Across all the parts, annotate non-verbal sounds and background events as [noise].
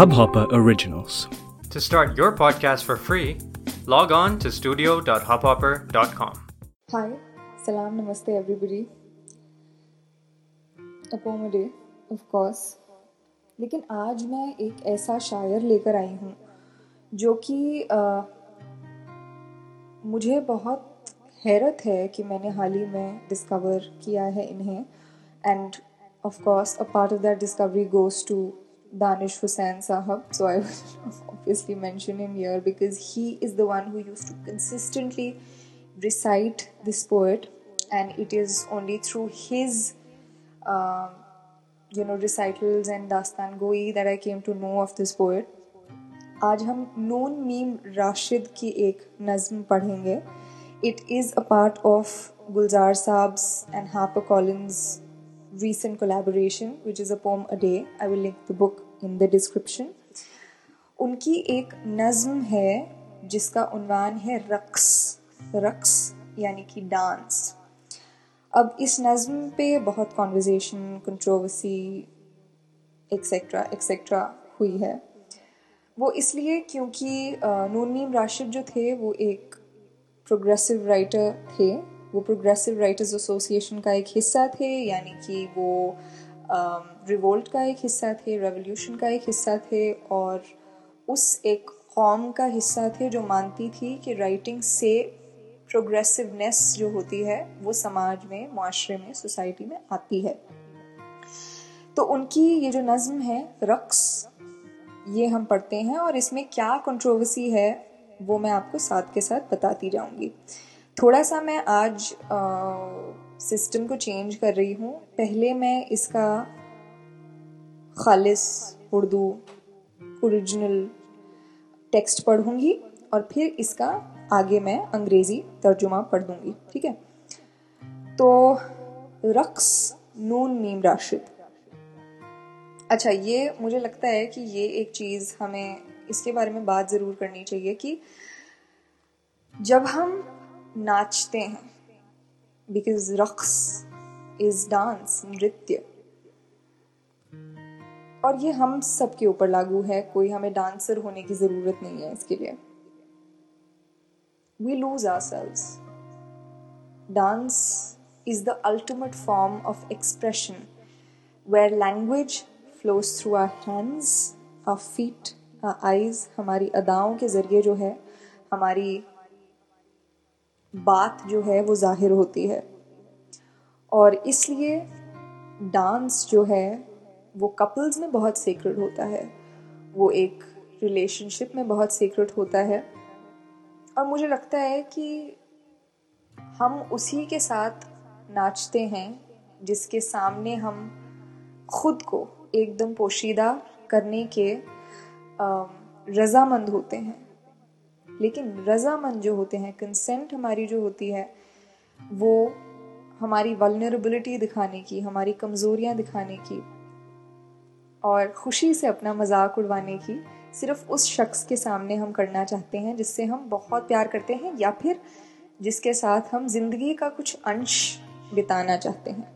Hubhopper Originals. To start your podcast for free, log on to studio.hubhopper.com. Hi, salam, namaste, everybody. A poem a day, of course. लेकिन आज मैं एक ऐसा शायर लेकर आई हूँ जो कि मुझे बहुत हैरत है कि मैंने हाल ही में डिस्कवर किया है इन्हें and Of course a part of that discovery goes to Danish Hussain Sahab. So I will [laughs] obviously mention him here because he is the one who used to consistently recite this poet, and it is only through his, um, you know, recitals and dastan goi that I came to know of this poet. आज हम नून meme Rashid की एक नज़म पढ़ेंगे it is a part of Gulzar Saab's and Harper Collins recent collaboration, which is a poem a day. I will link the book in the description. उनकी एक नज़म है, जिसका उन्वान है रक्स रक्स यानी कि डांस। अब इस नज़म पे बहुत कॉन्वर्जेशन कंट्रोवर्सी एक्सेट्रा एक्सेट्रा हुई है। वो इसलिए क्योंकि नून मीम राशिद जो थे, वो एक प्रोग्रेसिव राइटर थे। वो प्रोग्रेसिव राइटर्स एसोसिएशन का एक हिस्सा थे, यानी कि वो रिवोल्ट का एक हिस्सा थे रेवोल्यूशन का एक हिस्सा थे और उस एक कौम का हिस्सा थे जो मानती थी कि राइटिंग से प्रोग्रेसिवनेस जो होती है, वो समाज में माशरे में सोसाइटी में आती है। तो उनकी ये जो नज़म है, रक्स, ये हम पढ़ते हैं और इसमें क्या कंट्रोवर्सी है, वो मैं आपको साथ के साथ बताती जाऊँगी। थोड़ा सा मैं आज सिस्टम को चेंज कर रही हूँ। पहले मैं इसका खालिस, उर्दू ओरिजिनल टेक्स्ट पढ़ूँगी और फिर इसका आगे मैं अंग्रेज़ी तर्जुमा पढ़ दूँगी, ठीक है? तो रक्स, नून मीम राशिद। अच्छा ये मुझे लगता है कि ये एक चीज़ हमें इसके बारे में बात ज़रूर करनी चाहिए कि जब हम नाचते हैं। बिकॉज़ रक्स इज़ डांस नृत्य। और ये हम सब के ऊपर लागू है। कोई हमें डांसर होने की ज़रूरत नहीं है इसके लिए। We lose ourselves dance is the ultimate form of expression where language flows through our hands our feet our eyes हमारी अदाओं के ज़रिए जो है, हमारी बात जो है वो ज़ाहिर होती है। और इसलिए डांस जो है, वो कपल्स में बहुत सीक्रेट होता है। वो एक रिलेशनशिप में बहुत सीक्रेट होता है। और मुझे लगता है कि हम उसी के साथ नाचते हैं, जिसके सामने हम खुद को एकदम पोशीदा करने के रजामंद होते हैं। लेकिन रजामंद जो होते हैं कंसेंट हमारी जो होती है, वो हमारी वलनरेबिलिटी दिखाने की, हमारी कमज़ोरियाँ दिखाने की और खुशी से अपना मज़ाक उड़वाने की सिर्फ़ उस शख्स के सामने हम करना चाहते हैं, जिससे हम बहुत प्यार करते हैं या फिर जिसके साथ हम ज़िंदगी का कुछ अंश बिताना चाहते हैं।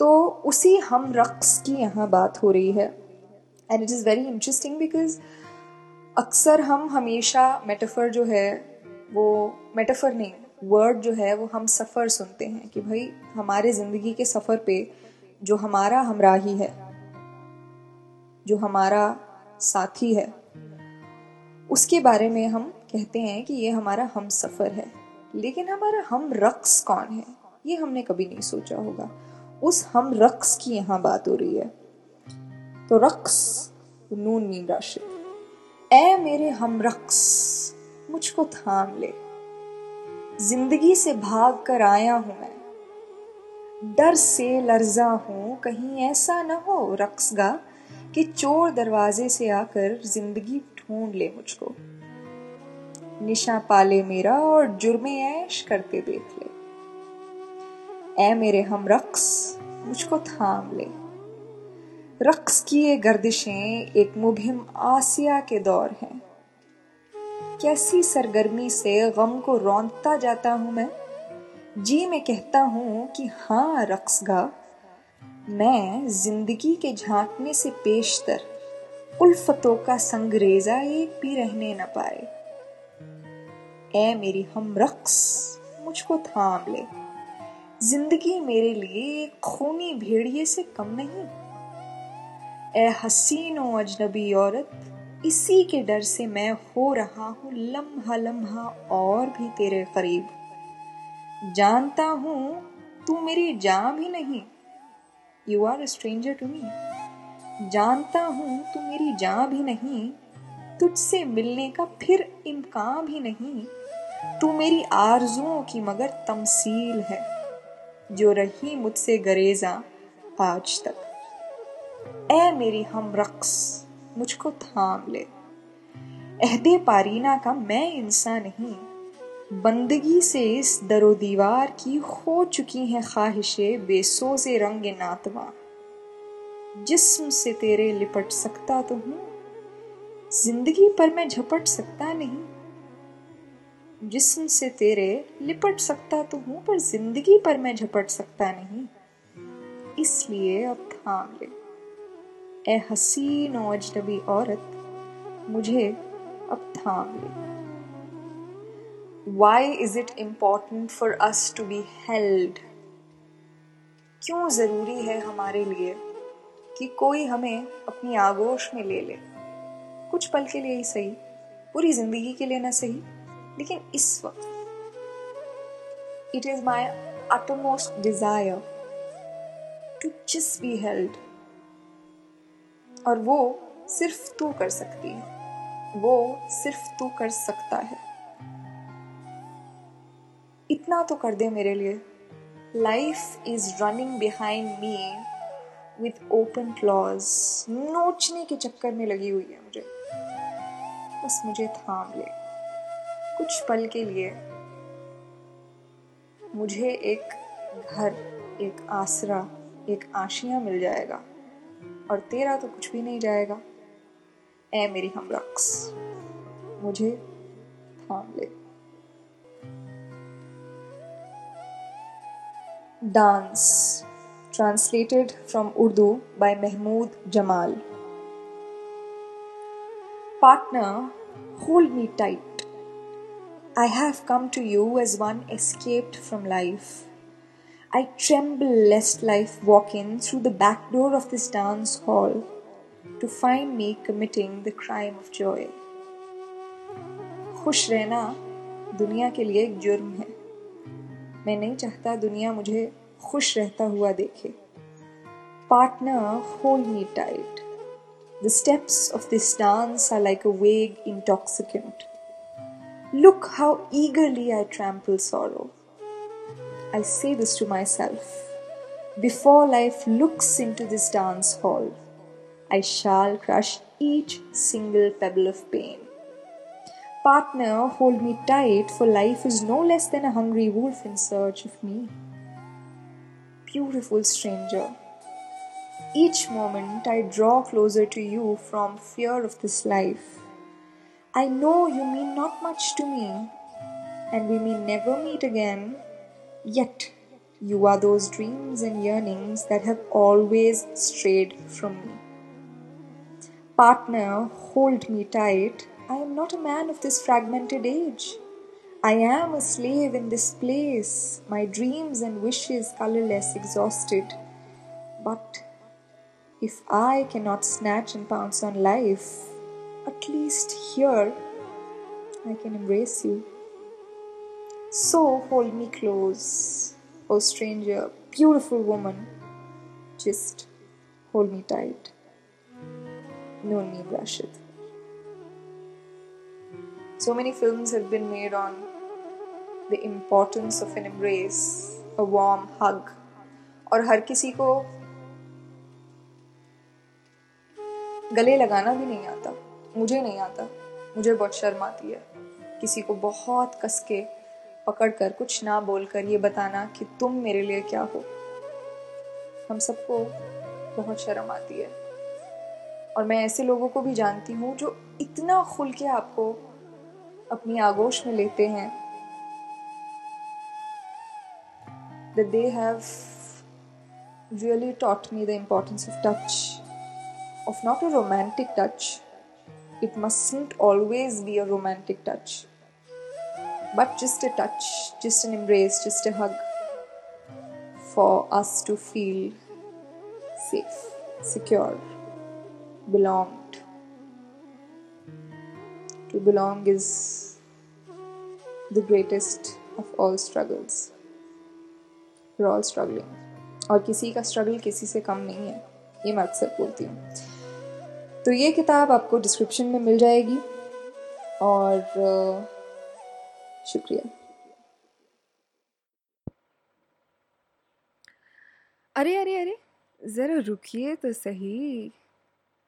तो उसी हम रक्स की यहाँ बात हो रही है। And it is very interesting because अक्सर हम हमेशा मेटाफर जो है, वो मेटाफर नहीं वर्ड जो है, वो हम सफ़र सुनते हैं कि भाई हमारे ज़िंदगी के सफ़र पे जो हमारा हमराही है, जो हमारा साथी है, उसके बारे में हम कहते हैं कि ये हमारा हम सफ़र है। लेकिन हमारा हम रक्स कौन है, ये हमने कभी नहीं सोचा होगा। उस हम रक्स की यहाँ बात हो रही है। तो रक्स, नून मीम राशि। ए मेरे हम रक्स मुझको थाम ले। ज़िंदगी से भाग कर आया हूँ मैं। डर से लर्जा हूँ, कहीं ऐसा न हो रक्सगा, कि चोर दरवाजे से आकर ज़िंदगी ढूंढ ले मुझको। निशा पाले मेरा और जुर्मे ऐश करते देख ले। ए मेरे हम रक्स मुझको थाम ले। रक्स की ये गर्दिशें एक मुभिम आसिया के दौर हैं। कैसी सरगर्मी से गम को रौंदता जाता हूँ मैं? जी मैं कहता हूँ कि हाँ रक्स गा। मैं ज़िंदगी के झांकने से पेशतर, उल्फतों का संगरेजा एक भी रहने न पाए। ए मेरी हम रक्स, मुझको थाम ले। ज़िंदगी मेरे लिए खूनी भेड़िए से कम नहीं। ए हसीन अजनबी औरत, इसी के डर से मैं हो रहा हूँ लम्हा लम्हा और भी तेरे करीब। जानता हूँ तू मेरी जान भी नहीं। You are stranger to me जानता हूँ तू मेरी जान भी नहीं। तुझसे मिलने का फिर इम्कान भी नहीं। तू मेरी आरजुओं की मगर तमसील है, जो रही मुझसे गरेजा आज तक। ए मेरी हम रक्स, मुझको थाम ले। अहदे पारीना का मैं इंसान नहीं, बंदगी से इस दरो दीवार की हो चुकी हैं ख्वाहिशें बेसोज रंग नातवा। जिस्म से तेरे लिपट सकता तो हूँ, ज़िंदगी पर मैं झपट सकता नहीं। जिस्म से तेरे लिपट सकता तो हूँ, पर ज़िंदगी पर मैं झपट सकता नहीं। इसलिए अब थाम ले। ए हसीन अजनबी औरत, मुझे अब थाम ले। Why is it important for us to be held? क्यों ज़रूरी है हमारे लिए कि कोई हमें अपनी आगोश में ले ले? कुछ पल के लिए ही सही, पूरी ज़िंदगी के लिए ना सही, लेकिन इस वक्त। It is my utmost desire to just be held और वो सिर्फ़ तू कर सकती है। वो सिर्फ़ तू कर सकता है। इतना तो कर दे मेरे लिए। Life is running behind me with open claws नोचने के चक्कर में लगी हुई है मुझे। बस मुझे थाम ले। कुछ पल के लिए मुझे एक घर, एक आसरा, एक आशिया मिल जाएगा। और तेरा तो कुछ भी नहीं जाएगा। ए मेरी हम रक्स, मुझे थाम ले। Dance, translated from Urdu by Mahmood Jamal. Partner, hold me tight. I have come to you as one escaped from life I tremble lest life walk in through the back door of this dance hall to find me committing the crime of joy. खुश रहना दुनिया के लिए एक जुर्म है मैं नहीं चाहता दुनिया मुझे खुश रहता हुआ देखे partner hold me tight The steps of this dance are like a vague intoxicant. Look how eagerly I trample sorrow. I say this to myself. Before life looks into this dance hall, I shall crush each single pebble of pain. Partner, hold me tight, for life is no less than a hungry wolf in search of me. Beautiful stranger, each moment I draw closer to you from fear of this life. I know you mean not much to me, and we may never meet again, yet you are those dreams and yearnings that have always strayed from me. Partner, hold me tight I am not a man of this fragmented age. I am a slave in this place, my dreams and wishes colorless, exhausted. But if I cannot snatch and pounce on life, at least here I can embrace you. So hold me close, O stranger, beautiful woman. Just hold me tight. Noon Neem Rashid. So many films have been made on the importance of an embrace, a warm hug. और हर किसी को गले लगाना भी नहीं आता मुझे नहीं आता मुझे बहुत शर्म आती है किसी को बहुत कस के पकड़ कर कुछ ना बोलकर ये बताना कि तुम मेरे लिए क्या हो हम सबको बहुत शर्म आती है और मैं ऐसे लोगों को भी जानती हूँ जो इतना खुल के आपको अपनी आगोश में लेते हैं that they have really taught me the importance of touch, of not a romantic touch. It mustn't always be a romantic touch, but just a touch, just an embrace, just a hug for us to feel safe, secure, belonged. To belong is the greatest of all struggles. We're all struggling. और किसी का struggle किसी से कम नहीं है ये मैं अक्सर बोलती हूँ तो ये किताब आपको डिस्क्रिप्शन में मिल जाएगी और शुक्रिया। अरे अरे अरे, ज़रा रुकिए तो सही।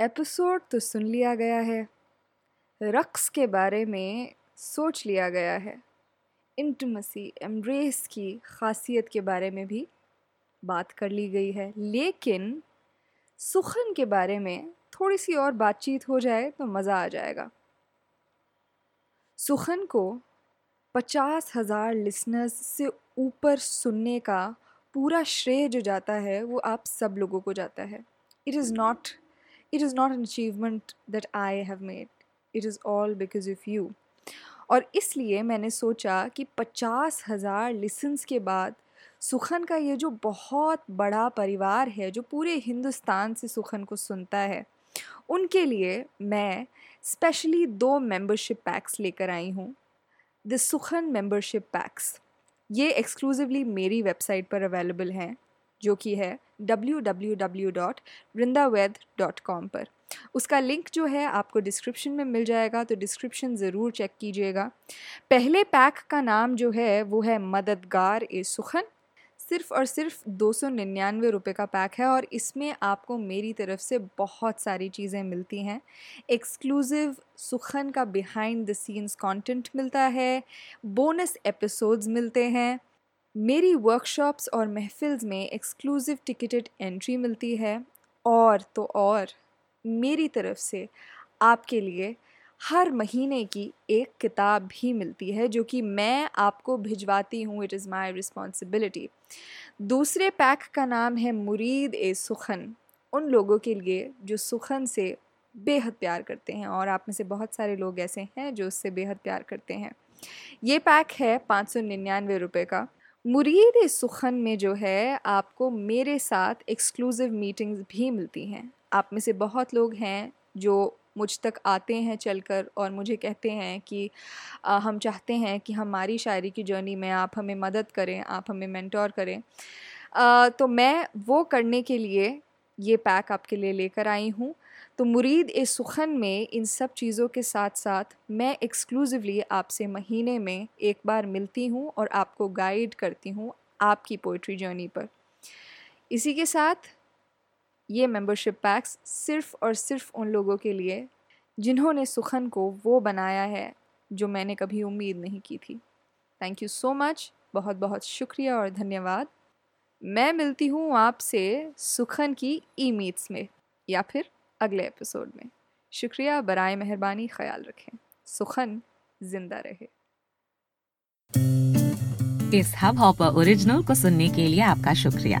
एपिसोड तो सुन लिया गया है। रक्स के बारे में सोच लिया गया है। इंटमसी एम्ब्रेस की खासियत के बारे में भी बात कर ली गई है। लेकिन सुखन के बारे में थोड़ी सी और बातचीत हो जाए तो मज़ा आ जाएगा। सुखन को पचास हज़ार लिसनर्स से ऊपर सुनने का पूरा श्रेय जो जाता है वो आप सब लोगों को जाता है। It is not it is not an achievement that I have made it is all because of you और इसलिए मैंने सोचा कि पचास हज़ार लिसन्स के बाद सुखन का ये जो बहुत बड़ा परिवार है जो पूरे हिंदुस्तान से सुखन को सुनता है उनके लिए मैं स्पेशली दो मेंबरशिप पैक्स लेकर आई हूँ। The Sukhan membership packs. ये एक्सक्लूसिवली मेरी वेबसाइट पर अवेलेबल हैं, जो कि है www.rindaवेद.com पर। उसका लिंक जो है आपको डिस्क्रिप्शन में मिल जाएगा तो डिस्क्रिप्शन ज़रूर चेक कीजिएगा। पहले पैक का नाम जो है, वो है मददगार ए सुखन। सिर्फ़ और सिर्फ़ दो सौ निन्यानवे रुपये का पैक है और इसमें आपको मेरी तरफ़ से बहुत सारी चीज़ें मिलती हैं। एक्सक्लूसिव सुखन का बिहाइंड द सीन्स कंटेंट मिलता है बोनस एपिसोड्स मिलते हैं, मेरी वर्कशॉप्स और महफिल्स में एक्सक्लूसिव टिकटेड एंट्री मिलती है। और तो और मेरी तरफ़ से आपके लिए हर महीने की एक किताब भी मिलती है, जो कि मैं आपको भिजवाती हूँ इट इज़ माई रिस्पॉन्सिबिलिटी दूसरे पैक का नाम है मुरीद ए सुखन। उन लोगों के लिए जो सुखन से बेहद प्यार करते हैं, और आप में से बहुत सारे लोग ऐसे हैं जो उससे बेहद प्यार करते हैं। ये पैक है पाँच सौ निन्यानवे रुपये का। मुरीद सुखन में जो है, आपको मेरे साथ एक्सक्लूसिव मीटिंग्स भी मिलती हैं। आप में से बहुत लोग हैं जो मुझ तक आते हैं चलकर और मुझे कहते हैं कि आ, हम चाहते हैं कि हमारी शायरी की जर्नी में आप हमें मदद करें आप हमें मेंटोर करें। आ, तो मैं वो करने के लिए ये पैक आपके लिए लेकर आई हूँ। तो मुरीद ए सुखन में इन सब चीज़ों के साथ साथ मैं एक्सक्लूसिवली आपसे महीने में एक बार मिलती हूँ और आपको गाइड करती हूँ आपकी पोइट्री जर्नी पर। इसी के साथ ये मेंबरशिप पैक्स सिर्फ़ और सिर्फ़ उन लोगों के लिए जिन्होंने सुखन को वो बनाया है जो मैंने कभी उम्मीद नहीं की थी। थैंक यू सो मच बहुत बहुत शुक्रिया और धन्यवाद। मैं मिलती हूँ आपसे सुखन की ई मीट्स में या फिर अगले एपिसोड में। शुक्रिया, बरए मेहरबानी, ख्याल रखें। सुखन ज़िंदा रहे। इस हब हॉपर ओरिजिनल को सुनने के लिए आपका शुक्रिया।